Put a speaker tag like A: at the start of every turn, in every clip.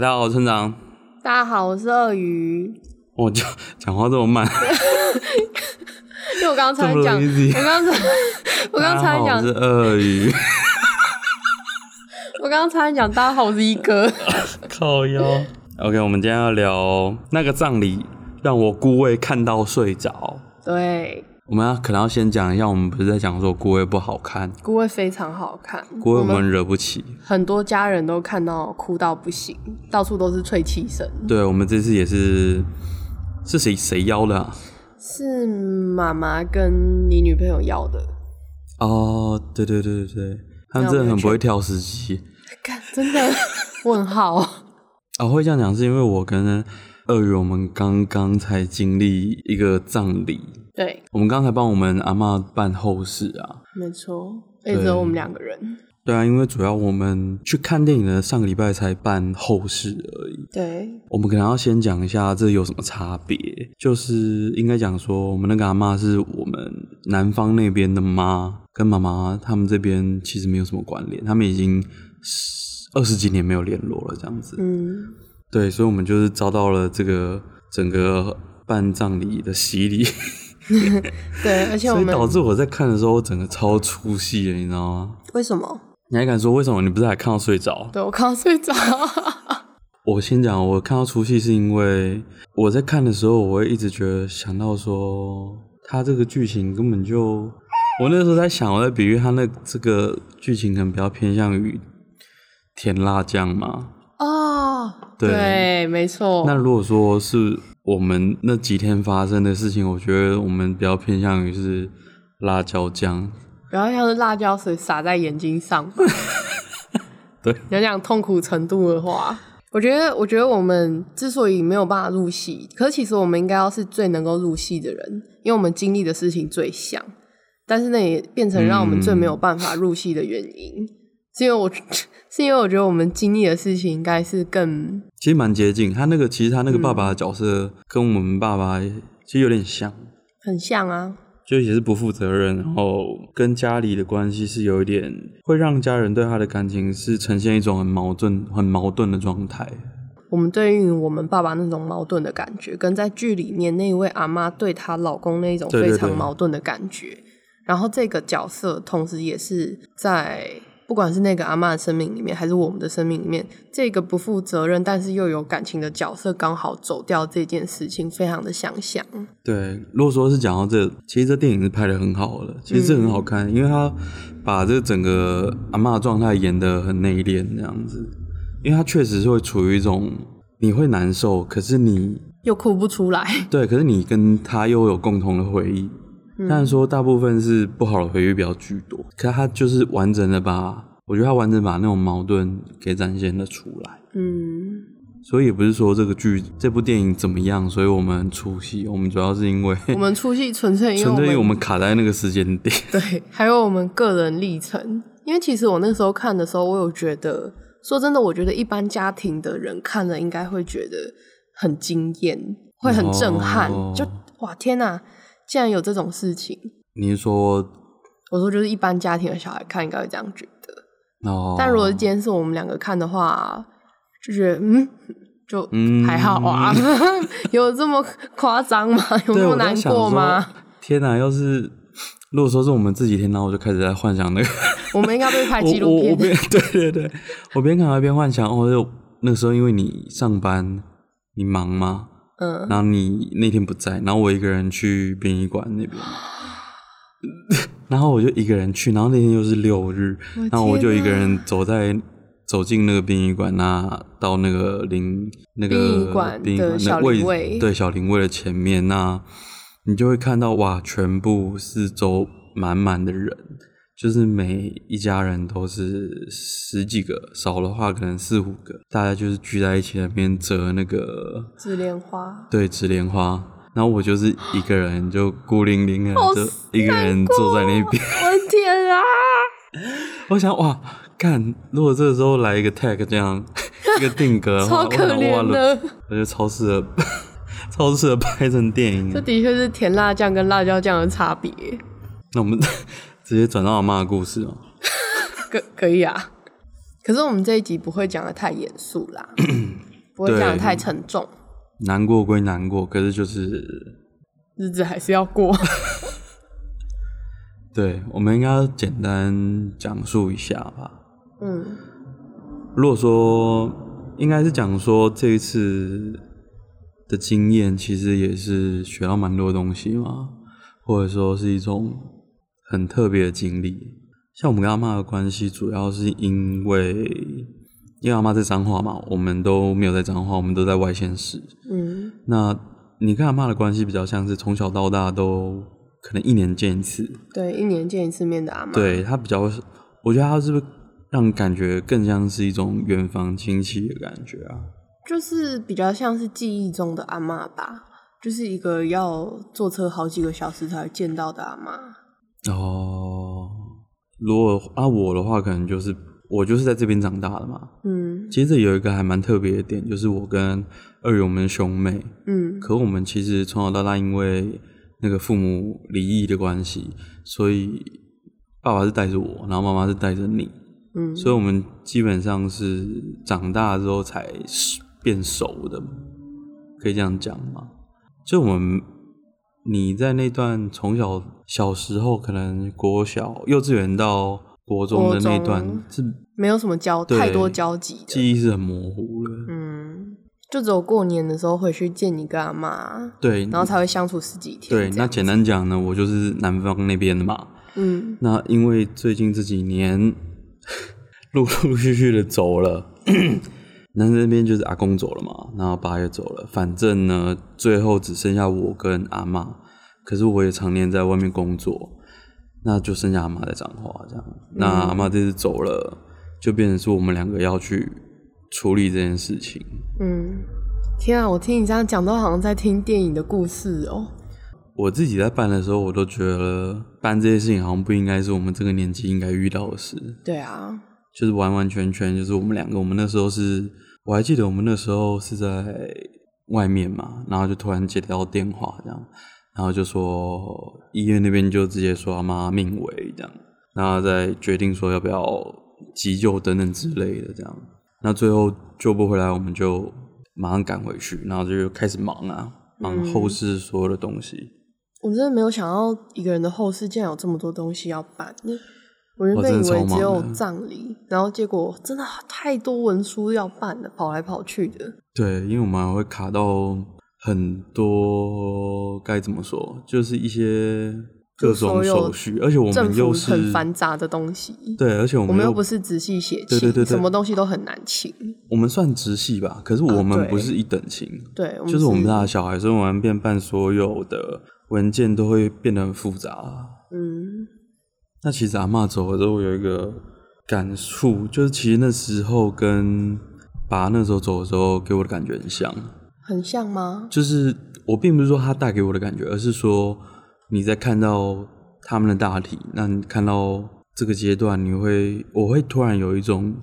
A: 大家好，我是村长。
B: 大家好，我是鳄鱼。
A: 我讲讲话这么慢，
B: 因为我刚刚才讲，我刚才我刚才讲
A: 是鳄鱼。
B: 我刚刚才讲，大家好，我是一哥。
A: 靠腰。OK，我们今天要聊那个葬礼，让我孤位看到睡着。
B: 对。
A: 我们要可能要先讲一下，我们不是在讲说孤味不好看，
B: 孤味非常好看，
A: 孤味我们惹不起，
B: 很多家人都看到哭到不行，到处都是啜泣声。
A: 对，我们这次也是，是谁谁邀的啊？
B: 是妈妈跟你女朋友邀的。
A: 哦，对对对对对，他们真的很不会挑时机，
B: 看真的问号。啊、
A: 哦，会这样讲是因为我跟鳄鱼我们刚刚才经历一个葬礼。
B: 对，
A: 我们刚才帮我们阿妈办后事啊，
B: 没错，也只有我们两个人。
A: 对啊，因为主要我们去看电影的上个礼拜才办后事而已。
B: 对，
A: 我们可能要先讲一下这有什么差别，就是应该讲说，我们那个阿妈是我们南方那边的妈，跟妈妈他们这边其实没有什么关联，他们已经二十几年没有联络了，这样子。嗯，对，所以我们就是遭到了这个整个办葬礼的洗礼。
B: 对，而且我们
A: 所以导致我在看的时候，我整个超出戏了，你知道吗？
B: 为什么？
A: 你还敢说为什么？你不是还看到睡着？
B: 对，我看到睡着。
A: 我先讲，我看到出戏是因为我在看的时候，我会一直觉得想到说，他这个剧情根本就……我那时候在想，我在比喻他那这个剧情可能比较偏向于甜辣酱嘛。
B: 哦，对，对，没错。
A: 那如果说是。我们那几天发生的事情，我觉得我们比较偏向于是辣椒酱，
B: 比较像是辣椒水洒在眼睛上。
A: 对，
B: 要讲痛苦程度的话，我觉得，我觉得我们之所以没有办法入戏，可是其实我们应该要是最能够入戏的人，因为我们经历的事情最像，但是那也变成让我们最没有办法入戏的原因，嗯、是因为我。是因为我觉得我们经历的事情应该是更，
A: 其实蛮接近。他那个其实他那个爸爸的角色跟我们爸爸其实有点像，
B: 很像啊，
A: 就也是不负责任，然后跟家里的关系是有一点会让家人对他的感情是呈现一种很矛盾、很矛盾的状态。
B: 我们对于我们爸爸那种矛盾的感觉，跟在剧里面那一位阿妈对她老公那一种非常矛盾的感觉，对对对，然后这个角色同时也是在。不管是那个阿嬷的生命里面，还是我们的生命里面，这个不负责任但是又有感情的角色刚好走掉这件事情，非常的想象。
A: 对，如果说是讲到这，其实这电影是拍的很好的，其实是很好看，嗯、因为他把这整个阿嬷状态演得很内敛这样子，因为他确实是会处于一种你会难受，可是你
B: 又哭不出来。
A: 对，可是你跟他又有共同的回忆。但是说大部分是不好的回忆比较居多，可是他就是完整的把，我觉得他完整把那种矛盾给展现了出来。嗯，所以也不是说这个剧这部电影怎么样，所以我们出戏，我们主要是因为
B: 我们出戏纯粹因为
A: 纯粹因为我们卡在那个时间点，
B: 对，还有我们个人历程。因为其实我那时候看的时候，我有觉得，说真的，我觉得一般家庭的人看了应该会觉得很惊艳，会很震撼，哦、就哇天哪！竟然有这种事情！
A: 你是说，
B: 我说就是一般家庭的小孩看应该会这样觉得
A: 哦。
B: 但如果今天是我们两个看的话，就觉得嗯，就还好啊。嗯、有这么夸张吗？有那么难过吗？
A: 天哪！要是如果说是我们这几天，然后我就开始在幻想那个，
B: 我们应该会拍纪录片。
A: 对对对，我边看还边幻想哦，就那个时候因为你上班，你忙吗？嗯，然后你那天不在，然后我一个人去殡仪馆那边，然后我就一个人去，然后那天又是六日，然后我就一个人走在走进那个殡仪馆，那到那个灵那个殡仪馆的位，对小灵位的前面，那你就会看到哇，全部四周满满的人。就是每一家人都是十几个，少的话可能四五个，大家就是聚在一起那边折那个
B: 纸莲花。
A: 对，纸莲花。然后我就是一个人，就孤零零的，就一个人坐在那边。
B: 我的天啊！
A: 我想哇，看如果这个时候来一个 tag 这样一个定格的话，
B: 超可怜的。
A: 我觉得超适合，超适合拍成电影。
B: 这的确是甜辣酱跟辣椒酱的差别。
A: 那我们。直接转到阿妈的故事哦，
B: 可可以啊，可是我们这一集不会讲的太严肃啦，不会讲的太沉重。
A: 难过归难过，可是就是
B: 日子还是要过。
A: 对，我们应该简单讲述一下吧。
B: 嗯，
A: 如果说应该是讲说这一次的经验，其实也是学到蛮多东西嘛，或者说是一种很特别的经历。像我们跟阿妈的关系，主要是因为。因为阿妈在彰化嘛，我们都没有在彰化，我们都在外县市。
B: 嗯，
A: 那你跟阿妈的关系比较像是从小到大都可能一年见一次。
B: 对，一年见一次面的阿妈。
A: 对，她比较，我觉得她是不是让感觉更像是一种远房亲戚的感觉啊？
B: 就是比较像是记忆中的阿妈吧，就是一个要坐车好几个小时才会见到的阿妈。
A: 哦，如果啊我的话，可能就是。我就是在这边长大的嘛，
B: 嗯，
A: 其实有一个还蛮特别的点，就是我跟二勇们兄妹，
B: 嗯，
A: 可我们其实从小到大因为那个父母离异的关系，所以爸爸是带着我，然后妈妈是带着你，
B: 嗯，
A: 所以我们基本上是长大之后才变熟的，可以这样讲吗？就我们你在那段从小小时候，可能国小、幼稚园到。国中的那段是
B: 没有什么交太多交集，
A: 记忆是很模糊的。
B: 嗯，就只有过年的时候回去见你跟阿妈，
A: 对，
B: 然后才会相处十几天。
A: 对，那简单讲呢，我就是南方那边的嘛。
B: 嗯，
A: 那因为最近这几年 陆陆续续的走了，南生那边就是阿公走了嘛，然后爸也走了，反正呢，最后只剩下我跟阿妈。可是我也常年在外面工作。那就剩下阿妈在彰化这样，那阿妈这次走了，就变成是我们两个要去处理这件事情。
B: 嗯，天啊，我听你这样讲，都好像在听电影的故事哦。
A: 我自己在办的时候，我都觉得办这些事情好像不应该是我们这个年纪应该遇到的事。
B: 对啊，
A: 就是完完全全就是我们两个，我们那时候是，我还记得我们那时候是在外面嘛，然后就突然接到电话这样。然后就说医院那边就直接说阿妈命危这样，然后再决定说要不要急救等等之类的这样。那最后救不回来，我们就马上赶回去，然后就开始忙啊，忙后事所有的东西。嗯，
B: 我真的没有想到一个人的后事竟然有这么多东西要办。我原本以为只有葬礼，然后结果真的太多文书要办了，跑来跑去的。
A: 对，因为我们还会卡到。很多该怎么说，就是一些各种手续，而且我们又是
B: 很繁杂的东西。
A: 对，而且我
B: 们，又不是直系血亲，
A: 对对对对，
B: 什么东西都很难请。
A: 我们算直系吧，可是我们不是一等亲。
B: 啊、对，对
A: 就是我们家的小孩，所以我们变办所有的文件都会变得很复杂。
B: 嗯，
A: 那其实阿嬷走了之后，有一个感触，就是其实那时候跟爸那时候走的时候，给我的感觉很像。
B: 很像吗？
A: 就是我并不是说他带给我的感觉，而是说你在看到他们的大体，那你看到这个阶段，你会，我会突然有一种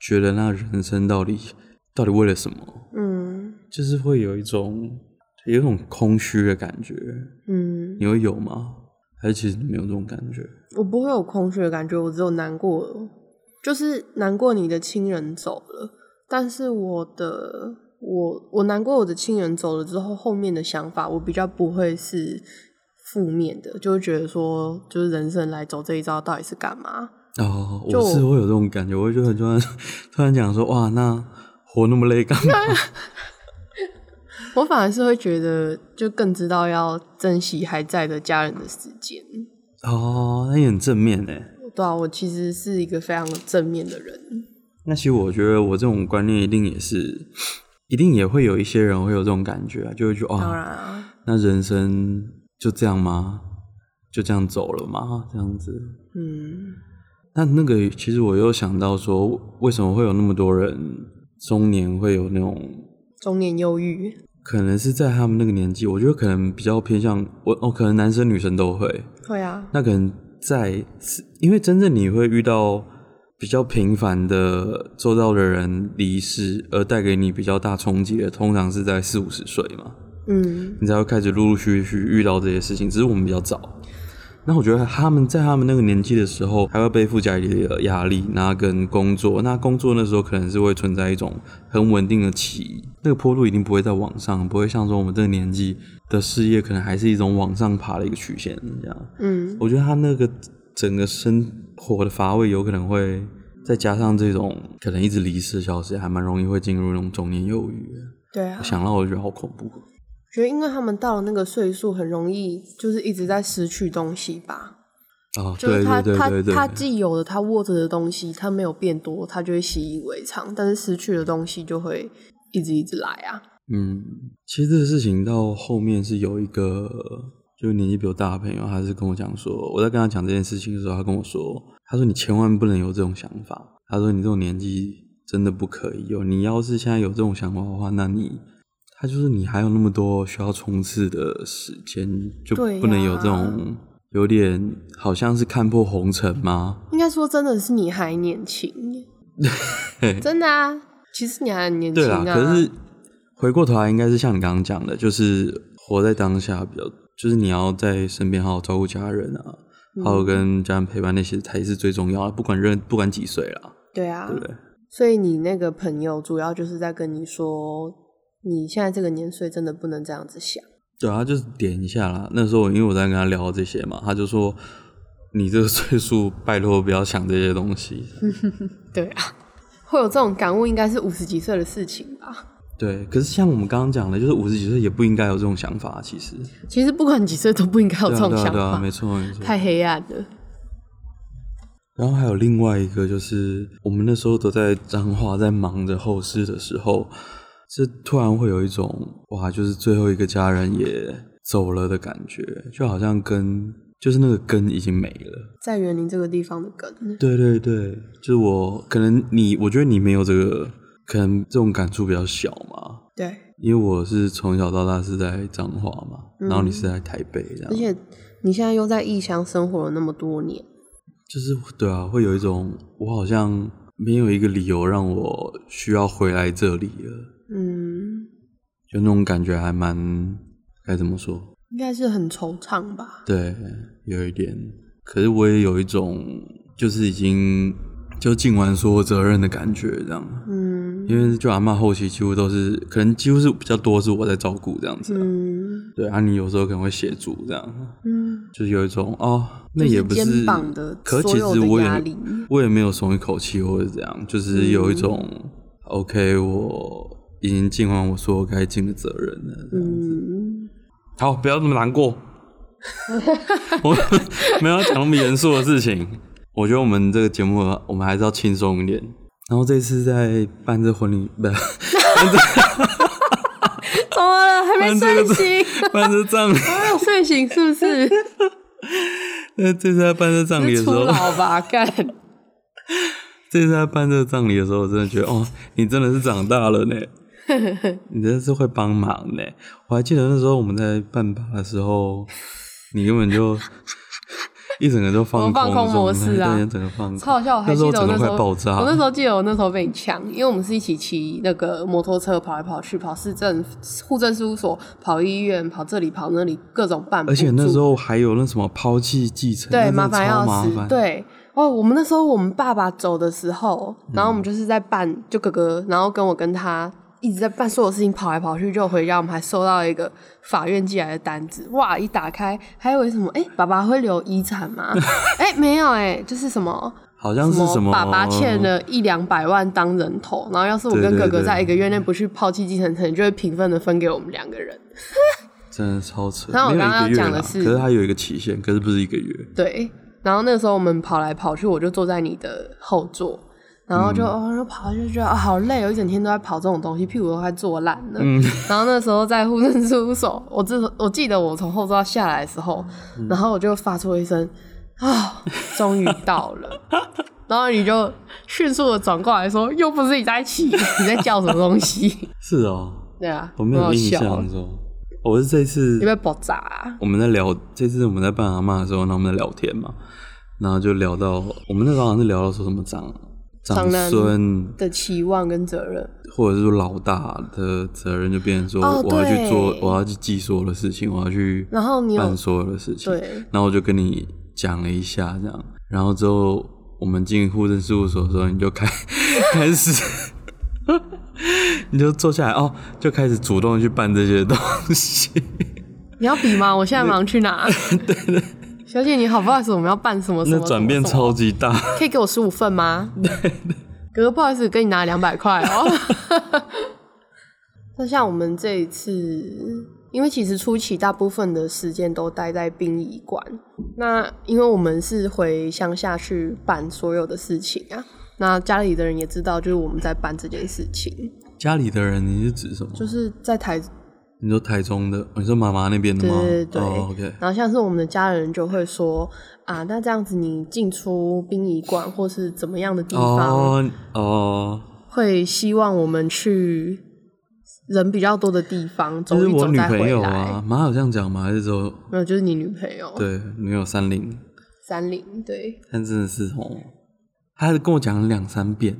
A: 觉得，那人生到底到底为了什么？
B: 嗯，
A: 就是会有一种有一种空虚的感觉。
B: 嗯，
A: 你会有吗？还是其实你没有这种感觉？
B: 我不会有空虚的感觉，我只有难过，就是难过你的亲人走了，但是我的。我我难过，我的亲人走了之后，后面的想法我比较不会是负面的，就会觉得说，就是人生来走这一遭到底是干嘛？
A: 哦，我是会有这种感觉，我就很突然 突然讲说，哇，那活那么累干嘛？
B: 我反而是会觉得，就更知道要珍惜还在的家人的时间。
A: 哦，那也很正面诶。
B: 对啊，我其实是一个非常正面的人。
A: 那其实我觉得我这种观念一定也是。一定也会有一些人会有这种感觉啊，就会觉得哦，
B: 当然啊，
A: 那人生就这样吗？就这样走了吗？这样子，
B: 嗯，
A: 那那个其实我又想到说，为什么会有那么多人中年会有那种
B: 中年忧郁？
A: 可能是在他们那个年纪，我觉得可能比较偏向我哦，可能男生女生都会，
B: 会啊，
A: 那可能在，因为真正你会遇到。比较频繁的做到的人离世，而带给你比较大冲击的，通常是在四五十岁嘛。
B: 嗯，
A: 你才会开始陆陆续续遇到这些事情。只是我们比较早。那我觉得他们在他们那个年纪的时候，还要背负家里的压力，那跟工作，那工作那时候可能是会存在一种很稳定的起，那个坡度一定不会再往上，不会像说我们这个年纪的事业可能还是一种往上爬的一个曲线这样。
B: 嗯，
A: 我觉得他那个整个生活的乏味有可能会再加上这种可能一直离世消失，还蛮容易会进入那种中年忧郁。
B: 对啊，
A: 想到我就觉得好恐怖。
B: 觉得因为他们到了那个岁数，很容易就是一直在失去东西吧。
A: 哦，
B: 就是他他他既有的他握着的东西，他没有变多，他就会习以为常。但是失去的东西就会一直一直来啊。
A: 嗯，其实这个事情到后面是有一个，就是年纪比我大的朋友，他是跟我讲说，我在跟他讲这件事情的时候，他跟我说，他说你千万不能有这种想法。他说你这种年纪真的不可以有。你要是现在有这种想法的话，那你。他就是你还有那么多需要冲刺的时间，就不能有这种有点好像是看破红尘吗？
B: 应该说真的是你还年轻，真的啊，其实你还很年轻啊。
A: 对啊，可是回过头来，应该是像你刚刚讲的，就是活在当下比较，就是你要在身边好好照顾家人啊，好好跟家人陪伴，那些才是最重要的。不管任不管几岁啦，
B: 对啊，
A: 对不对？
B: 所以你那个朋友主要就是在跟你说。你现在这个年岁真的不能这样子想。
A: 对啊，就是点一下啦。那时候因为我在跟他聊这些嘛，他就说：“你这个岁数，拜托不要想这些东西。”
B: 对啊，会有这种感悟，应该是五十几岁的事情吧？
A: 对，可是像我们刚刚讲的，就是五十几岁也不应该有这种想法。其实，
B: 其实不管几岁都不应该有这种想法。
A: 对啊，对啊，没错没错。
B: 太黑暗了。
A: 然后还有另外一个，就是我们那时候都在彰化，在忙着后事的时候。这突然会有一种哇，就是最后一个家人也走了的感觉，就好像根，就是那个根已经没了，
B: 在园林这个地方的根。
A: 对对对，就是我可能你，我觉得你没有这个，可能这种感触比较小嘛。
B: 对，
A: 因为我是从小到大是在彰化嘛，嗯，然后你是在台北这样，
B: 而且你现在又在异乡生活了那么多年，
A: 就是对啊，会有一种我好像没有一个理由让我需要回来这里了。
B: 嗯，
A: 就那种感觉还蛮，该怎么说？
B: 应该是很惆怅吧。
A: 对，有一点。可是我也有一种，就是已经就尽完所有责任的感觉，这样。
B: 嗯。
A: 因为就阿妈后期几乎都是，可能几乎是比较多是我在照顾这样子。
B: 嗯。
A: 对，啊，你有时候可能会协助这样。
B: 嗯。
A: 就是有一种哦，那也不是。
B: 肩膀的
A: 可其实我也我也没有松一口气或者怎样，就是有一种、嗯、OK 我。已经尽完我所有该尽的责任了。
B: 嗯，
A: 好，不要这么难过。我没有要讲那么严肃的事情。我觉得我们这个节目，我们还是要轻松一点。然后这次在办这婚礼，不是？
B: 怎么了？还没睡醒？
A: 办这葬
B: 礼，没有睡醒是不是？
A: 那这次在办这葬礼的时候，
B: 好吧，干。
A: 这次在办这个葬礼的时候，我真的觉得，哦，你真的是长大了呢。你真的是会帮忙呢！我还记得那时候我们在办吧的时候，你根本就 一整个就放空，
B: 放空模式啊，
A: 整个放空，
B: 超好笑！我还记得我那时候，
A: 爆炸。
B: 我那时候记得我那时候被你呛，因为我们是一起骑那个摩托车跑来跑去，跑市政户政事务所，跑医院，跑这里跑那里，各种办。
A: 而且那时候还有那什么抛弃继承，
B: 对，麻烦要死，对。哦，我们那时候我们爸爸走的时候，然后我们就是在办，就哥哥，然后跟我跟他。一直在办所有事情，跑来跑去，就回家。我们还收到一个法院寄来的单子，哇！一打开，还以为什么？哎、欸，爸爸会留遗产吗？哎、欸，没有、欸，哎，就是什么？
A: 好像是什么？
B: 爸爸欠了一两百万当人头，然后要是我跟哥哥在一个月内不去抛弃继承权，就会平分的分给我们两个人。
A: 真的超扯。
B: 然后我刚刚要讲的是，
A: 可是他有一个期限，可是不是一个月。
B: 对。然后那个时候我们跑来跑去，我就坐在你的后座。然后就、嗯、哦，跑就觉得啊、哦，好累，有一整天都在跑这种东西，屁股都快坐烂了。嗯、然后那时候在户政事务所，我记我记得我从后座下来的时候，嗯、然后我就发出一声啊，终于到了。然后你就迅速的转过来说，又不是你在骑，你在叫什么东西？
A: 是哦，
B: 对啊，
A: 我没有印象说，我是这次
B: 因为爆炸、啊。
A: 我们在聊这次我们在办阿嬷的时候，然后我们在聊天嘛，然后就聊到我们那时候好像是聊到说什么脏。长孙
B: 的期望跟责任，
A: 或者是说老大的责任，就变成说我要去做，哦、我要去记所有的事情，我要去然后你办所有的事情，对，然后我就跟你讲了一下这样，然后之后我们进户政事务所的时候，你就开 开始。你就坐下来哦，就开始主动去办这些东西。
B: 你要比吗？我现在马上去哪。
A: 对 对，
B: 小姐你好，不好意思，我们要办什么什么？
A: 那转变超级大，
B: 可以给我十五份
A: 吗？
B: 哥哥不好意思，给你拿两百块哦。那像我们这一次，因为其实初期大部分的时间都待在殡仪馆，那因为我们是回乡下去办所有的事情啊。那家里的人也知道，就是我们在办这件事情。
A: 家里的人，你是指什么？
B: 就是在台，
A: 你说台中的，你说妈妈那边的吗？
B: 对对对。
A: Oh, OK。
B: 然后像是我们的家人就会说啊，那这样子你进出殡仪馆或是怎么样的地方，
A: 哦，
B: 会希望我们去人比较多的地方走一走再回来。就是我女朋友啊，
A: 妈有这样讲吗？还是说
B: 没有？就是你女朋友。
A: 对，没有三零。
B: 三零对。
A: 但真的是哦。他还跟我讲了两三遍，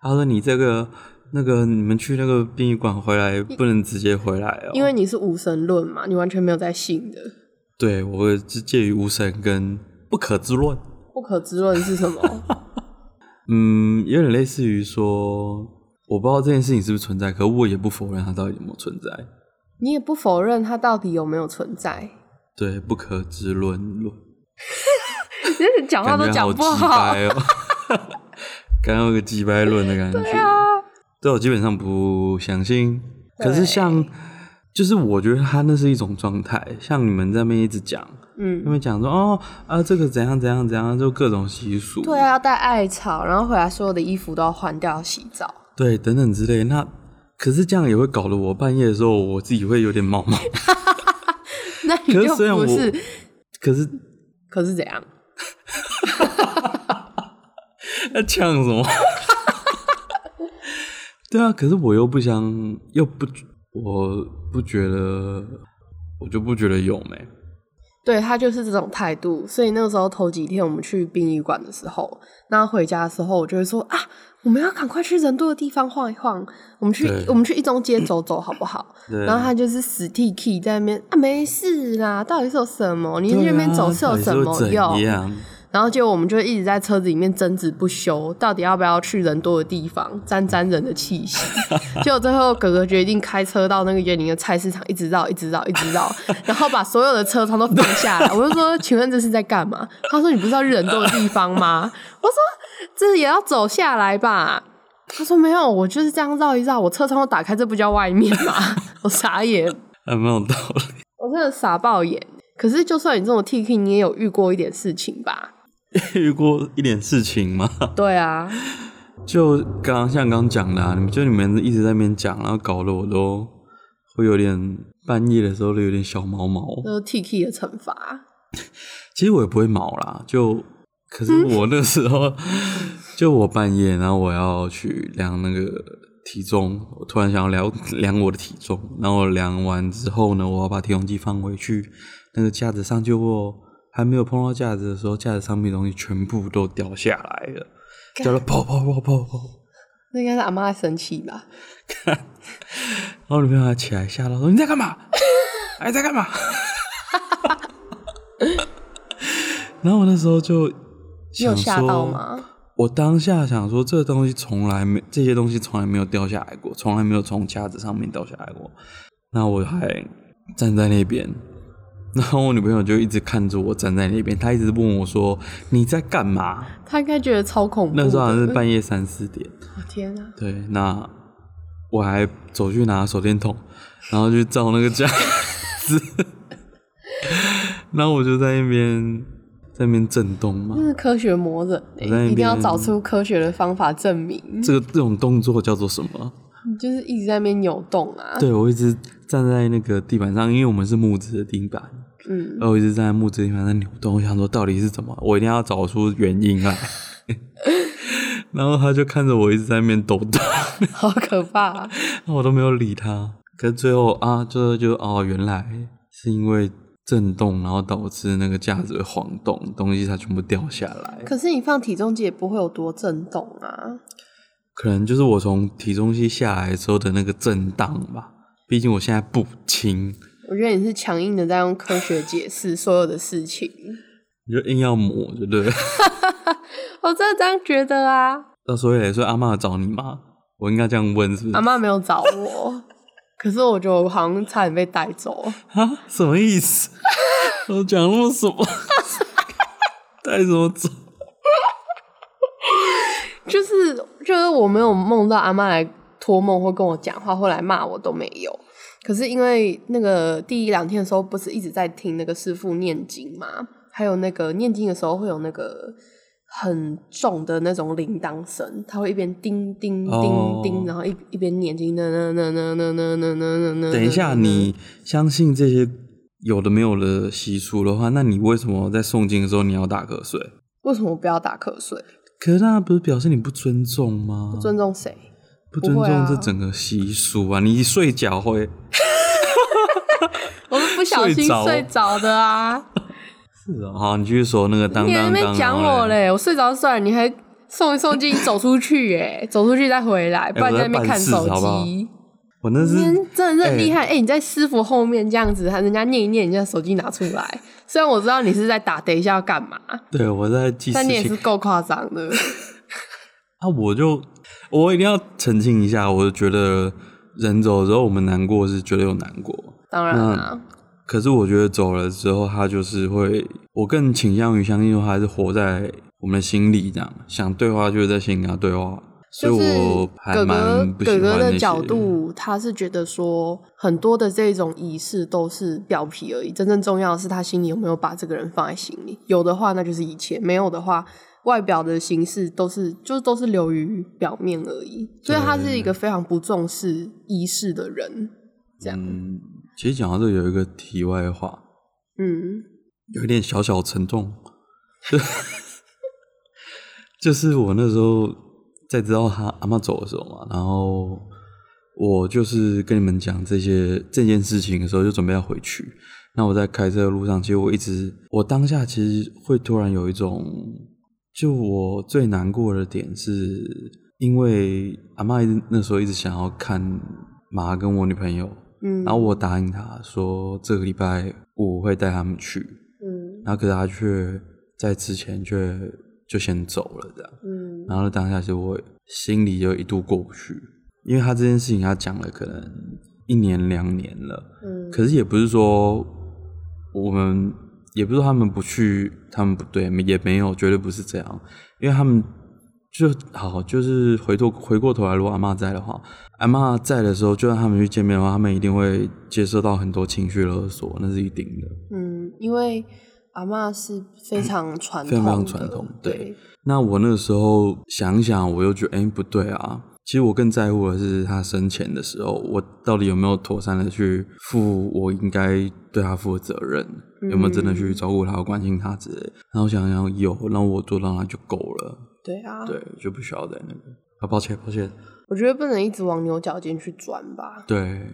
A: 他说：“你这个那个，你们去那个殡仪馆回来不能直接回来哦，
B: 因为你是无神论嘛，你完全没有在信的。”
A: 对，我是介于无神跟不可知论。
B: 不可知论是什么？
A: 嗯，有点类似于说，我不知道这件事情是不是存在，可我也不否认它到底有没有存在。
B: 你也不否认它到底有没有存在？
A: 对，不可知论论。
B: 你讲话都讲不好。
A: 刚刚有个鸡掰论的感觉，对啊，对我基本上不相信。可是像，就是我觉得他那是一种状态，像你们在那边一直讲，嗯，那边讲说哦啊，这个怎样怎样怎样，就各种习俗，
B: 对啊，要带艾草，然后回来所有的衣服都要换掉，洗澡，
A: 对，等等之类。那可是这样也会搞得我半夜的时候，我自己会有点毛毛。
B: 那你就不是，
A: 可是
B: 可是怎样？
A: 那呛什么？对啊，可是我又不想，又不，我不觉得，我就不觉得有没。
B: 对，他就是这种态度，所以那个时候头几天我们去殡仪馆的时候，那回家的时候，我就会说啊，我们要赶快去人多的地方晃一晃，我们去我们去一中街走走好不好？然后他就是死 T K 在那边啊，没事啦，到底是有什么？你去那边走是有什么用？然后结果我们就一直在车子里面争执不休，到底要不要去人多的地方沾沾人的气息？结果最后哥哥决定开车到那个园林的菜市场，一直绕，一直绕，一直绕，然后把所有的车窗都放下来。我就说：“请问这是在干嘛？”他说：“你不是要去人多的地方吗？”我说：“这也要走下来吧？”他说：“没有，我就是这样绕一绕，我车窗都打开，这不叫外面吗？” 我傻眼，
A: 还没有道理。
B: 我真的傻爆眼。可是就算你这种 T K，你也有遇过一点事情吧？
A: 遇过一点事情吗？
B: 对啊，
A: 就刚刚像刚讲的，啊，你们就你们一直在那边讲，然后搞得我都会有点半夜的时候都有点小毛毛。
B: 就是 T K 的惩罚。
A: 其实我也不会毛啦，就可是我那时候，嗯、就我半夜，然后我要去量那个体重，我突然想要量量我的体重，然后量完之后呢，我要把体重机放回去那个架子上，就我。还没有碰到架子的时候，架子上面的东西全部都掉下来了，掉了跑跑跑跑跑。
B: 那应该是阿妈在生气吧？
A: 然后女朋友还起来吓到说：“你在干嘛？还 在干嘛？”然后我那时候就想说，吓到吗？我当下想说，这个东西从来没，这些东西从来没有掉下来过，从来没有从架子上面掉下来过。那我还站在那边。然后我女朋友就一直看着我站在那边，她一直问我说：“你在干嘛？”
B: 她应该觉得超恐怖。
A: 那时候好像是半夜三四点。
B: 我天啊！
A: 对，那我还走去拿手电筒，然后去照那个架子，然后我就在那边在那边震动嘛。
B: 那是科学魔人，一定要找出科学的方法证明。
A: 这个这种动作叫做什么？
B: 你就是一直在那边扭动啊。
A: 对，我一直站在那个地板上，因为我们是木质的地板。嗯，然后我一直站在木质地方在扭动，我想说到底是怎么，我一定要找出原因来。然后他就看着我一直在那边抖动，
B: 好可怕啊！
A: 那我都没有理他。可是最后啊，最后就哦，原来是因为震动，然后导致那个架子晃动，东西它全部掉下来。
B: 可是你放体重机也不会有多震动啊。
A: 可能就是我从体重机下来之后的那个震荡吧。毕竟我现在不轻。
B: 我觉得你是强硬的在用科学解释所有的事情。
A: 你就硬要抹，对不对？
B: 我真的这样觉得啊。
A: 那所以，所以阿嬷找你吗？我应该这样问，是不是？
B: 阿嬷没有找我，可是我觉得我好像差点被带走。
A: 啊？什么意思？我讲那么什么？带什么走？
B: 就是就是我没有梦到阿嬷来托梦或跟我讲话或来骂我都没有。可是因为那个第一两天的时候，不是一直在听那个师傅念经吗？还有那个念经的时候会有那个很重的那种铃铛声，他会一边叮叮叮叮，然后一一边念经，那那那那那那那那那。
A: 等一下，你相信这些有的没有的习俗的话，那你为什么在诵经的时候你要打瞌睡？
B: 为什么不要打瞌睡？
A: 可是那不是表示你不尊重吗？
B: 不尊重谁？
A: 不尊重这整个习俗啊！你睡觉会？
B: 我是不小心睡着的啊。
A: 是啊，好，你继续说那个当当当。
B: 你还没讲我嘞，我睡着算了，你还送一送机走出去，哎，走出去再回来，不然你在那边看手机。
A: 我那是
B: 真的是很厉害，哎，你在师傅后面这样子，还人家念一念，人家手机拿出来。虽然我知道你是在打，等一下要干嘛？
A: 对，我在记。
B: 但你也是够夸张的。
A: 啊，我就我一定要澄清一下，我觉得人走的时候，我们难过是绝对有难过，
B: 当然啦。
A: 可是我觉得走了之后，他就是会，我更倾向于相信说，他还是活在我们的心里，这样想对话就是在心里跟他对话。所以我还蛮不喜欢那些。哥哥哥哥的
B: 角度，他是觉得说，很多的这种仪式都是表皮而已，真正重要的是他心里有没有把这个人放在心里。有的话，那就是一切；没有的话，外表的形式都是就都是流于表面而已。所以他是一个非常不重视仪式的人，这样。嗯
A: 其实讲到这有一个题外话，
B: 嗯，
A: 有一点小小沉重，就就是我那时候在知道他阿嬷走的时候嘛，然后我就是跟你们讲这些这件事情的时候，就准备要回去。那我在开车的路上，其实我一直，我当下其实会突然有一种，就我最难过的点是，因为阿嬷那时候一直想要看妈跟我女朋友。
B: 嗯，
A: 然后我答应她说这个礼拜我会带他们去，
B: 嗯，
A: 然后可是她却在之前却就先走了，这样，
B: 嗯，
A: 然后当下就我心里就一度过不去，因为她这件事情她讲了可能一年两年了，
B: 嗯，
A: 可是也不是说我们也不是他们不去，他们不对，也没有，绝对不是这样，因为他们。就好，就是回头回过头来，如果阿嬷在的话，阿嬷在的时候，就算他们去见面的话，他们一定会接受到很多情绪勒索，那是一定的。
B: 嗯，因为阿嬷是非常传统，
A: 非常传统。对，
B: 对，
A: 那我那个时候想想，我又觉得，哎、欸，不对啊。其实我更在乎的是他生前的时候，我到底有没有妥善的去负我应该对他负的责任，嗯、有没有真的去照顾他、关心他之类。然后想想有，然后我做到那就够了。
B: 对啊，
A: 对，就不需要在那个啊，抱歉，抱歉。
B: 我觉得不能一直往牛角尖去钻吧。
A: 对，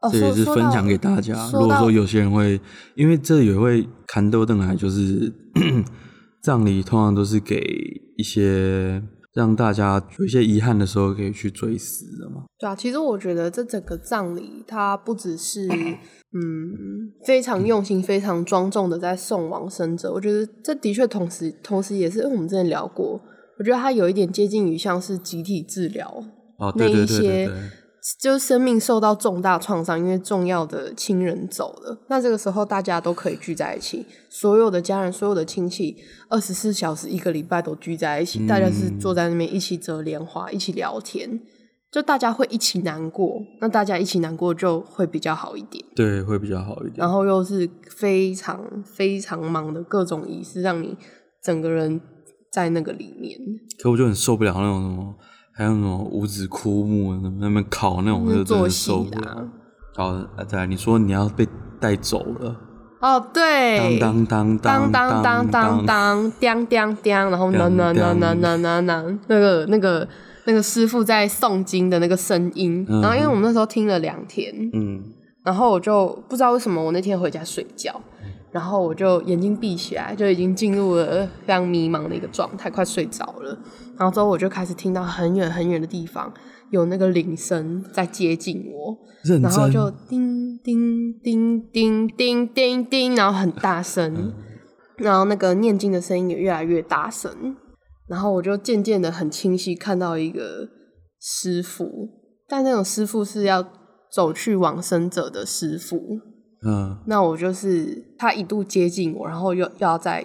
B: 哦、
A: 这也是分享给大家。如果说有些人会，因为这也会看豆灯来，就是 葬礼通常都是给一些让大家有一些遗憾的时候可以去追思的嘛。
B: 对啊，其实我觉得这整个葬礼它不只是嗯非常用心、非常庄重的在送往生者，我觉得这的确同时同时也是，因为我们之前聊过。我觉得它有一点接近于像是集体治疗，
A: 哦，
B: 那一些就是生命受到重大创伤，因为重要的亲人走了，那这个时候大家都可以聚在一起，所有的家人、所有的亲戚，二十四小时一个礼拜都聚在一起，嗯、大家是坐在那边一起折莲花，一起聊天，就大家会一起难过，那大家一起难过就会比较好一点，
A: 对，会比较好一点。
B: 然后又是非常非常忙的各种仪式，让你整个人。在那个里面，
A: 可我就很受不了那种什么，还有那种五指枯木那边烤那种，就真的受不了。好，再来，你说你要被带走了？
B: 哦，对，
A: 当当当当当当当当，
B: 当当当，然后那那那那那那那那个那个那个师傅在诵经的那个声音，然后因为我们那时候听了两天，
A: 嗯，
B: 然后我就不知道为什么我那天回家睡觉。然后我就眼睛闭起来，就已经进入了非常迷茫的一个状态，快睡着了。然后之后我就开始听到很远很远的地方有那个铃声在接近我，然后就叮叮叮叮叮叮叮，然后很大声，嗯、然后那个念经的声音也越来越大声。然后我就渐渐的很清晰看到一个师傅，但那种师傅是要走去往生者的师父。嗯，那我就是他一度接近我，然后又要再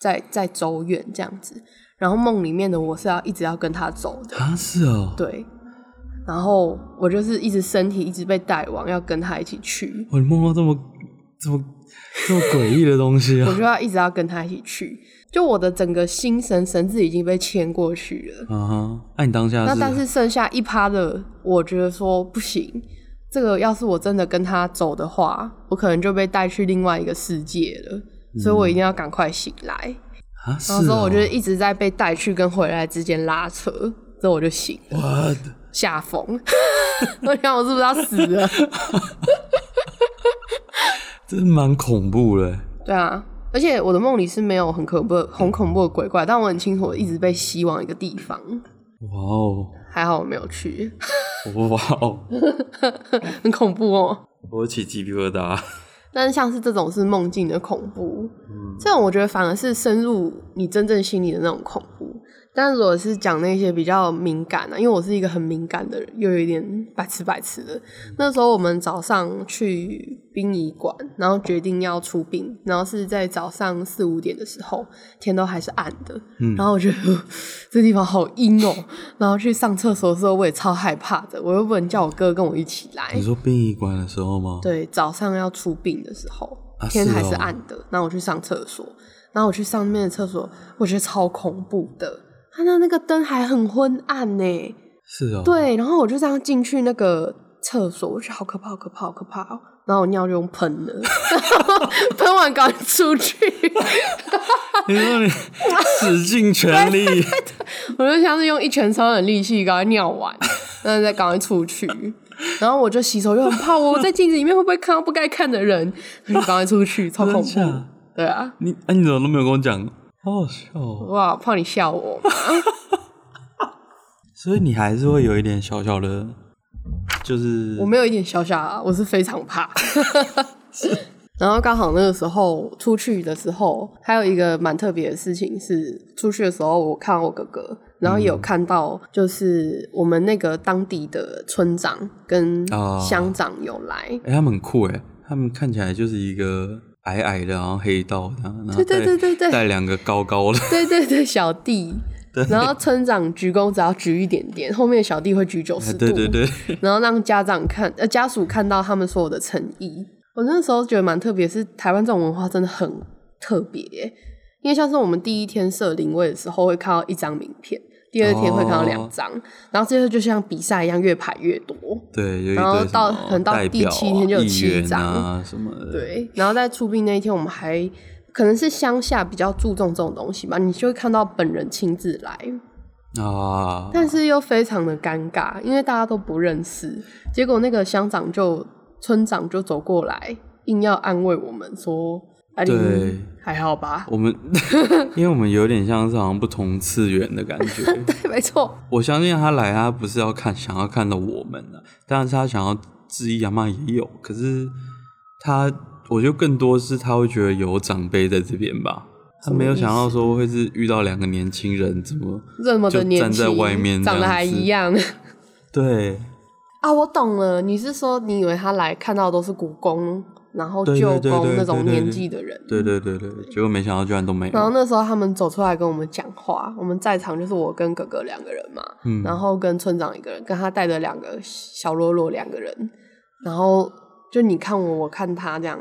B: 再再走远这样子。然后梦里面的我是要一直要跟他走的。
A: 啊，是哦。
B: 对。然后我就是一直身体一直被带往，要跟他一起去。
A: 我梦到这么这么这么诡异的东西啊！
B: 我就要一直要跟他一起去。就我的整个心神神智已经被牵过去了。
A: 啊哈，那你当下
B: 那但是剩下一趴的，我觉得说不行，这个要是我真的跟他走的话，我可能就被带去另外一个世界了。嗯、所以我一定要赶快醒
A: 来。
B: 然后说我就一直在被带去跟回来之间拉扯，之后我就醒了。吓疯！我想我是不是要死了？
A: 这是蛮恐怖的。
B: 对啊。而且我的梦里是没有很恐怖、很恐怖的鬼怪，但我很清楚，我一直被吸往一个地方。
A: 哇哦！还好
B: 我没有去。
A: 哇哦！
B: 很恐怖哦！
A: 我起鸡皮疙瘩。
B: 但是像是这种是梦境的恐怖，嗯，这种我觉得反而是深入你真正心里的那种恐怖。但如果是讲那些比较敏感的，因为我是一个很敏感的人，又有一点白痴白痴的。那时候我们早上去殡仪馆，然后决定要出殡，然后是在早上四五点的时候，天都还是暗的。嗯，然后我觉得 这地方好阴哦。然后去上厕所的时候，我也超害怕的。我又不能叫我哥跟我一起来。
A: 你说殡仪馆的时候吗？
B: 对，早上要出殡的时候，天还是暗的。然后我去上厕所，然后我去上面的厕所，我觉得超恐怖的。看到那个灯还很昏暗呢，
A: 是哦。
B: 对，然后我就这样进去那个厕所，我觉得好可怕，好可怕，好可怕哦。然后我尿就用喷的，喷完赶紧出去。
A: 你说你使尽全力，
B: 我就像是用一拳超人力气赶快尿完，然后再赶快出去。然后我就洗手，又很怕我在镜子里面会不会看到不该看的人，就赶快出去，超恐怖。对啊，
A: 你哎，你怎么都没有跟我讲？好好笑哦！
B: 哇，怕你笑我。
A: 所以你还是会有一点小小的，就是
B: 我没有一点小小啊，我是非常怕。然后刚好那个时候出去的时候，还有一个蛮特别的事情是，出去的时候我看到我哥哥，然后也有看到就是我们那个当地的村长跟乡长有来。哎、
A: 他们很酷哎，他们看起来就是一个。矮矮的，然后黑道的，然后
B: 对对对对对，
A: 带两个高高的，
B: 对对对小弟，然后村长鞠躬只要鞠一点点，后面小弟会鞠九十度，对对对，然后让家长看呃家属看到他们所有的诚意。我那时候觉得蛮特别，是台湾这种文化真的很特别，因为像是我们第一天设灵位的时候会看到一张名片。第二天会看到两张，哦，然后这个就像比赛一样，越排越多。
A: 对，
B: 然后到可能到第七天就有七张
A: 啊什么的。
B: 对，然后在出殡那一天，我们还可能是乡下比较注重这种东西吧，你就会看到本人亲自来
A: 啊，
B: 但是又非常的尴尬，因为大家都不认识。结果那个乡长就村长就走过来，硬要安慰我们说。
A: 对，
B: 还好吧。
A: 我们，因为我们有点像是好像不同次元的感觉。
B: 对，没错。
A: 我相信他来，他不是要看，想要看到我们的，但是他想要质疑阿妈也有。可是他，我觉得更多是他会觉得有长辈在这边吧。他没有想到说会是遇到两个年轻人，怎么
B: 这么的年轻，
A: 站在外面
B: 长得还一样。
A: 对。
B: 啊，我懂了。你是说，你以为他来看到的都是古宫？然后舅公那种年纪的人，
A: 对对对对，结果没想到居然都没有。
B: 然后那时候他们走出来跟我们讲话，我们在场就是我跟哥哥两个人嘛，嗯，然后跟村长一个人，跟他带着两个小啰啰两个人，然后就你看我，我看他这样，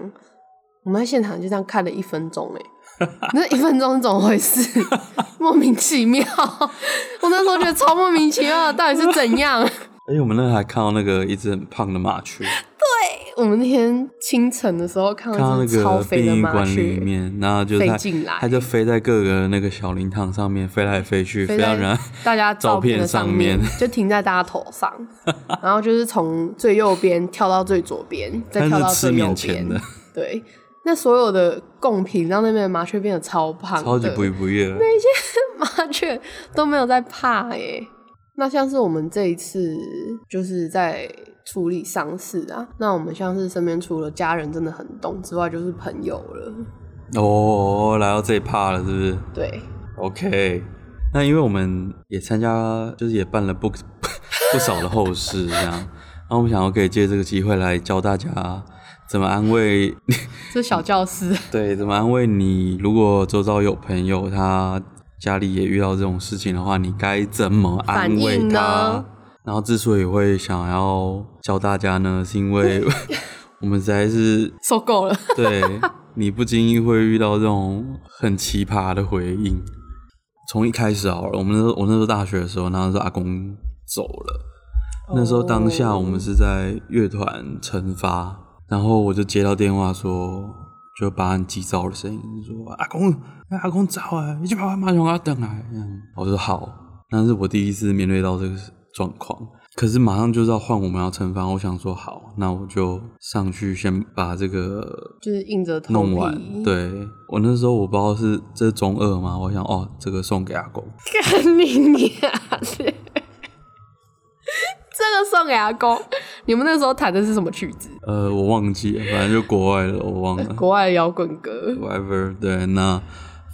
B: 我们在现场就这样看了一分钟，哎，那一分钟是怎么回事？莫名其妙，我那时候觉得超莫名其妙，到底是怎样？
A: 而 且我们那还看到那个一只很胖的麻雀。
B: 对，我们那天清晨的时候看到那个超肥的麻雀
A: 里面，然后就飞进来，它就飞在各个那个小灵堂上面飞来飞去，飞到人
B: 大家 照片上面，就停在大家头上，然后就是从最右边跳到最左边，再跳到最右边。对，那所有的贡品让那边的麻雀变得超胖，
A: 超级不亦不业。
B: 那些 麻雀都没有在怕耶。那像是我们这一次就是在处理丧事啊，那我们像是身边除了家人真的很懂之外，就是朋友了。
A: 哦，来到这一趴了，是不是？
B: 对。
A: OK，那因为我们也参加，就是也办了不 不少的后事，这样，然后我们想要可以借这个机会来教大家怎么安慰。
B: 这小教师。
A: 对，怎么安慰你？如果周遭有朋友他。家里也遇到这种事情的话，你该怎么安慰他？然后之所以会想要教大家呢，是因为 我们实在是
B: 受够了。
A: 对，你不经意会遇到这种很奇葩的回应。从一开始好了，我们那时候我那时候大学的时候，那时候阿公走了，那时候当下我们是在乐团成发，然后我就接到电话说。就把很急躁的声音说：“阿公，阿公早啊，你去把马桶要等啊。”我说好，那是我第一次面对到这个状况。可是马上就是要换我们要成发，我想说好，那我就上去先把这个
B: 就是硬着头
A: 弄完。对，我那时候我不知道是这是中二吗？我想哦，这个送给阿公。
B: 干你娘！这个送给阿公，你们那时候弹的是什么曲子？
A: 呃，我忘记了，反正就国外的，我忘了。
B: 国外的摇滚歌。
A: Whatever，对，那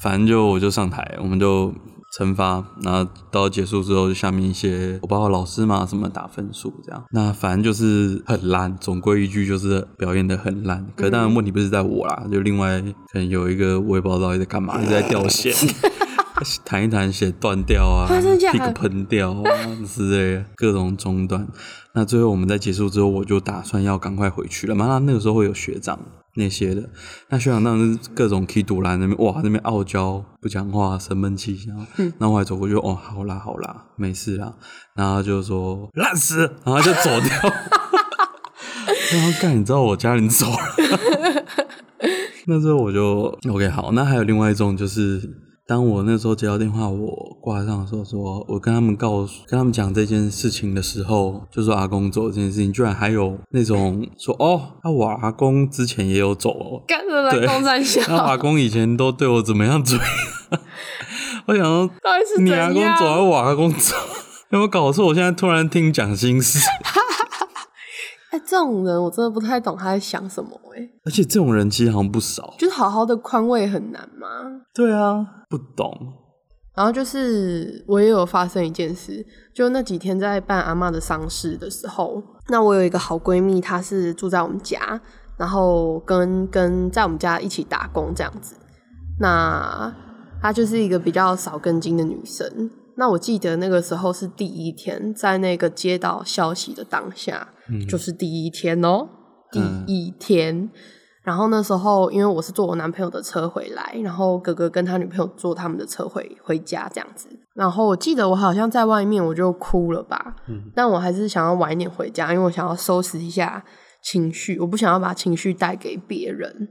A: 反正就我就上台，我们就惩罚，然后到结束之后，就下面一些我不知道老师嘛什么打分数这样。那反正就是很烂，总归一句就是表演的很烂。可是当然问题不是在我啦，嗯、就另外可能有一个我也不知道到底在干嘛，一直在掉线。弹一弹，写断掉啊，pick 喷掉啊之类的，各种中断。那最后我们在结束之后，我就打算要赶快回去了嘛。那那个时候会有学长那些的，那学长当然是各种 key 堵拦那边，哇，那边傲娇不讲话，生闷气，然后，嗯、然后我还走过去，哦，好啦好啦，没事啦。然后就说烂死，然后就走掉。然后干，你知道我家人走了。那时候我就 OK 好。那还有另外一种就是。当我那时候接到电话，我挂上的时候，说我跟他们告诉、跟他们讲这件事情的时候，就说阿公走这件事情，居然还有那种说哦，那我阿公之前也有走哦，
B: 干什么公在笑？
A: 那阿公以前都对我怎么样追？我想说，
B: 到底是
A: 你阿公走还是我阿公走？有没有搞错？我现在突然听讲心事。
B: 哎、欸，这种人我真的不太懂他在想什么哎、欸。
A: 而且这种人其实好像不少，
B: 就是好好的宽慰很难吗？
A: 对啊，不懂。
B: 然后就是我也有发生一件事，就那几天在办阿嬷的丧事的时候，那我有一个好闺蜜，她是住在我们家，然后跟跟在我们家一起打工这样子。那她就是一个比较少根筋的女生。那我记得那个时候是第一天，在那个接到消息的当下，嗯、就是第一天哦，第一天。嗯、然后那时候，因为我是坐我男朋友的车回来，然后哥哥跟他女朋友坐他们的车回回家这样子。然后我记得我好像在外面我就哭了吧，嗯、但我还是想要晚一点回家，因为我想要收拾一下情绪，我不想要把情绪带给别人。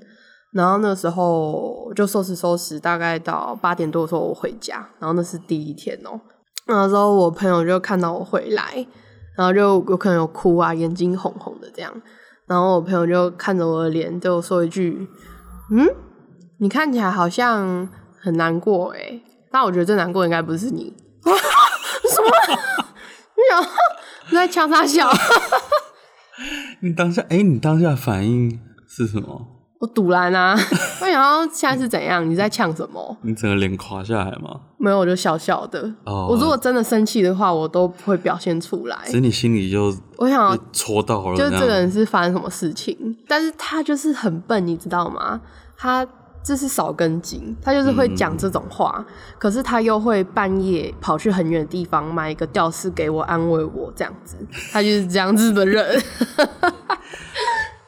B: 然后那时候就收拾收拾，大概到八点多的时候我回家。然后那是第一天哦。那时候我朋友就看到我回来，然后就有可能有哭啊，眼睛红红的这样。然后我朋友就看着我的脸，就说一句：“嗯，你看起来好像很难过诶。”但我觉得最难过应该不是你。什么？你想你在枪杀小？
A: 你当下哎，你当下反应是什么？
B: 我堵拦啊！我想要现在是怎样？你在呛什么？
A: 你整个脸垮下来吗？
B: 没有，我就笑笑的。哦，我如果真的生气的话，我都不会表现出来。
A: 所以你心里就
B: 我想要
A: 戳到了，
B: 就是这个人是发生什么事情？但是他就是很笨，你知道吗？他就是少根筋，他就是会讲这种话，嗯、可是他又会半夜跑去很远的地方买一个吊饰给我安慰我，这样子，他就是这样子的人。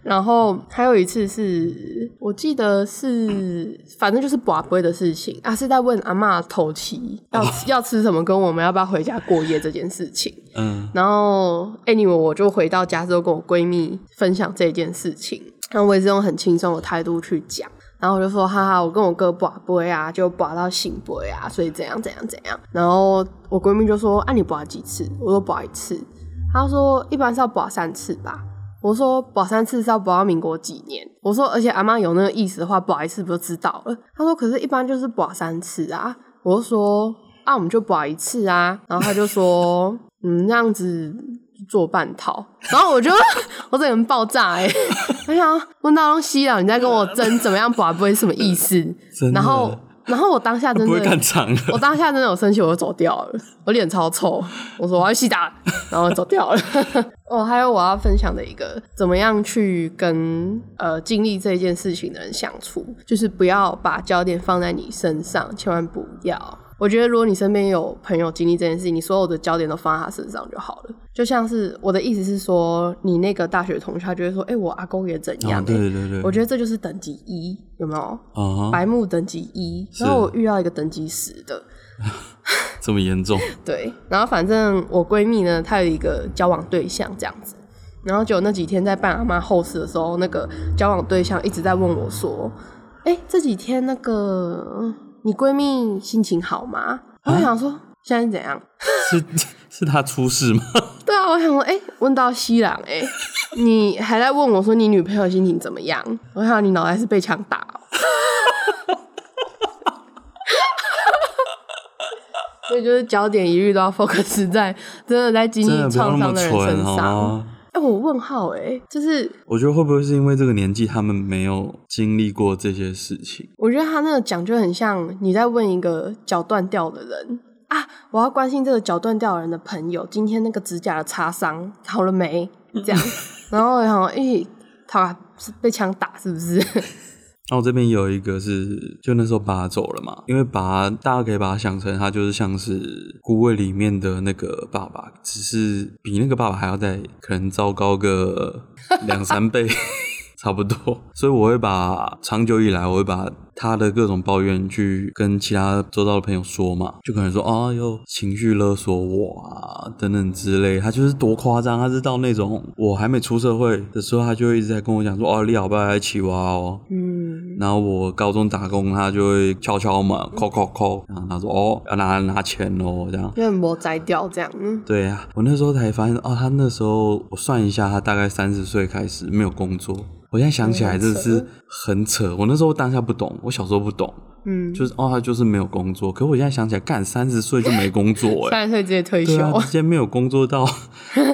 B: 然后还有一次是我记得是，反正就是跋杯的事情啊，是在问阿嬷头七要、哦、要吃什么，跟我们要不要回家过夜这件事情。嗯，然后 anyway 我就回到家之后跟我闺蜜分享这件事情，然后我也是用很轻松的态度去讲，然后我就说哈哈，我跟我哥跋杯啊，就跋到醒杯啊，所以怎样怎样怎样。然后我闺蜜就说啊，你跋几次？我说跋一次。她说一般是要跋三次吧。我说保三次是要保到民国几年？我说而且阿妈有那个意思的话，保一次不就知道了？他说可是一般就是保三次啊。我就说啊，我们就保一次啊。然后他就说嗯，那样子做半套。然后我就 我整个人爆炸哎、欸！我想问到东西了，你在跟我争怎么样保不会什么意思？然后。然后我当下真的，我当下真的有生气，我就走掉了。我脸超臭，我说我要去洗澡，然后走掉了。哦，还有我要分享的一个，怎么样去跟呃经历这件事情的人相处，就是不要把焦点放在你身上，千万不要。我觉得，如果你身边有朋友经历这件事情，你所有的焦点都放在他身上就好了。就像是我的意思是说，你那个大学同学，他就会说：“哎、欸，我阿公也怎样、欸？”
A: 对对对，
B: 我觉得这就是等级一，有没有？啊、
A: uh-huh.
B: 白目等级一，然后我遇到一个等级十的，
A: 这么严重？
B: 对。然后反正我闺蜜呢，她有一个交往对象这样子，然后就那几天在办阿妈后事的时候，那个交往对象一直在问我说：“哎、欸，这几天那个。”你闺蜜心情好吗？我想说现在是怎样？
A: 是是她出事吗？
B: 对啊，我想说，哎、欸，问到西郎，哎，你还在问我说你女朋友心情怎么样？我想你脑袋是被枪打喔。所以就是焦点一律都要 focus 在真的在经历创伤的人身上。哎、欸，我问号哎、欸，就是
A: 我觉得会不会是因为这个年纪，他们没有经历过这些事情？
B: 我觉得他那个讲就很像你在问一个脚断掉的人啊，我要关心这个脚断掉的人的朋友，今天那个指甲的擦伤好了没？这样，然后然后哎，他是被枪打是不是？
A: 那我这边有一个是，就那时候把他走了嘛，因为把大家可以把他想成他就是像是孤味里面的那个爸爸，只是比那个爸爸还要再可能糟糕个两三倍。差不多，所以我会把长久以来，我会把他的各种抱怨去跟其他周遭的朋友说嘛，就可能说啊，又情绪勒索我啊，等等之类。他就是多夸张，他是到那种我还没出社会的时候，他就会一直在跟我讲说，哦，你好不要来起娃哦，嗯，然后我高中打工，他就会敲敲门，敲敲敲，然后他说，哦，要拿拿钱哦，这样，
B: 因为没摘掉这样，嗯，
A: 对呀、啊，我那时候才发现，哦，他那时候我算一下，他大概三十岁开始没有工作。我现在想起来，真的是很扯。我那时候当下不懂，我小时候不懂，嗯，就是哦，他就是没有工作。可我现在想起来，干三十岁就没工作，哎，
B: 三十岁直接退休，
A: 啊、直接没有工作到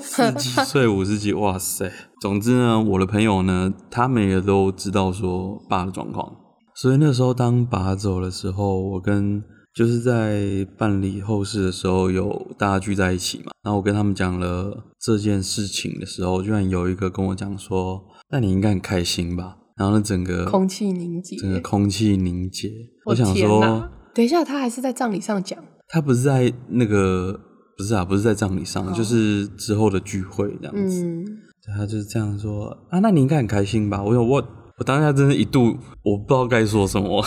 A: 四十几岁、五十几，哇塞！总之呢，我的朋友呢，他们也都知道说爸的状况，所以那时候当爸走的时候，我跟就是在办理后事的时候，有大家聚在一起嘛，然后我跟他们讲了这件事情的时候，居然有一个跟我讲说。那你应该很开心吧？然后呢，整个
B: 空气凝结，
A: 整个空气凝结。我，想说，
B: 等一下，他还是在葬礼上讲。
A: 他不是在那个，不是啊，不是在葬礼上，哦，就是之后的聚会这样子。嗯，他就是这样说啊。那你应该很开心吧？我有我，我当下真是一度我不知道该说什么，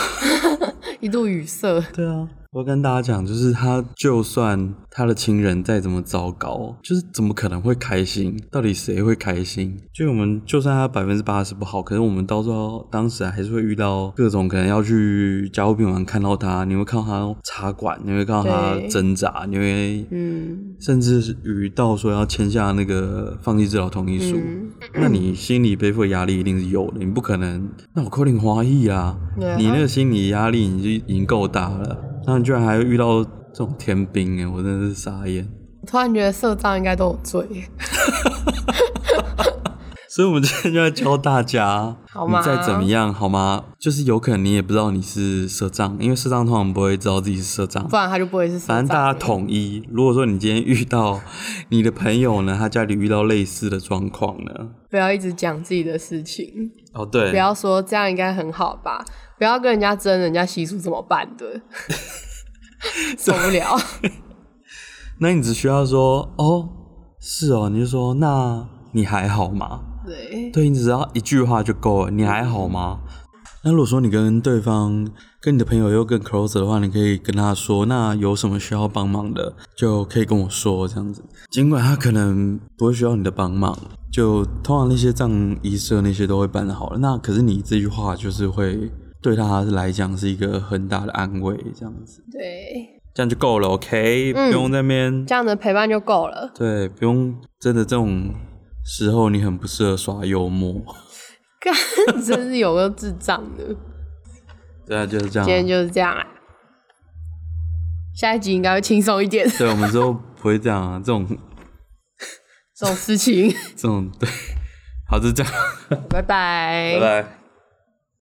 B: 一度语塞。
A: 对啊。我跟大家讲，就是他，就算他的亲人再怎么糟糕，就是怎么可能会开心？到底谁会开心？就我们，就算他百分之八十不好，可是我们到时候当时还是会遇到各种可能要去加护病房看到他，你会看到他插管，你会看到他挣扎，你会，嗯，甚至于到说要签下那个放弃治疗同意书，嗯，那你心里背负的压力一定是有的，你不可能，那我扣你花艺啊，你那个心理压力你就已经够大了。那你居然还会遇到这种天兵哎！我真的是傻眼。
B: 我突然觉得社长应该都有罪。
A: 所以，我们今天就要教大家，好吗？你再怎么样，好吗？就是有可能你也不知道你是社长，因为社长通常不会知道自己是社长，
B: 不然他就不会是社长。
A: 反正大家统一。如果说你今天遇到你的朋友呢，他家里遇到类似的状况呢，
B: 不要一直讲自己的事情
A: 哦。对，
B: 不要说这样应该很好吧？不要跟人家争人家习俗怎么办的，受不了。
A: 那你只需要说哦，是哦，你就说那你还好吗？
B: 对，
A: 对，你只要一句话就够了。你还好吗？那如果说你跟对方、跟你的朋友又更 close 的话，你可以跟他说，那有什么需要帮忙的，就可以跟我说这样子。尽管他可能不会需要你的帮忙，就通常那些葬仪社那些都会办好了。那可是你这句话就是会对他来讲是一个很大的安慰，这样子。
B: 对，
A: 这样就够了，OK，嗯，不用在那边，
B: 这样的陪伴就够了。
A: 对，不用真的这种。时候，你很不适合耍幽默。
B: 干，真是有个智障的。
A: 对啊，就是这样。
B: 今天就是这样啊。下一集应该会轻松一点。
A: 对，我们之后不会这样啊，这种
B: 这种事情，
A: 这种对，好，就这样。
B: 拜拜。
A: 拜拜。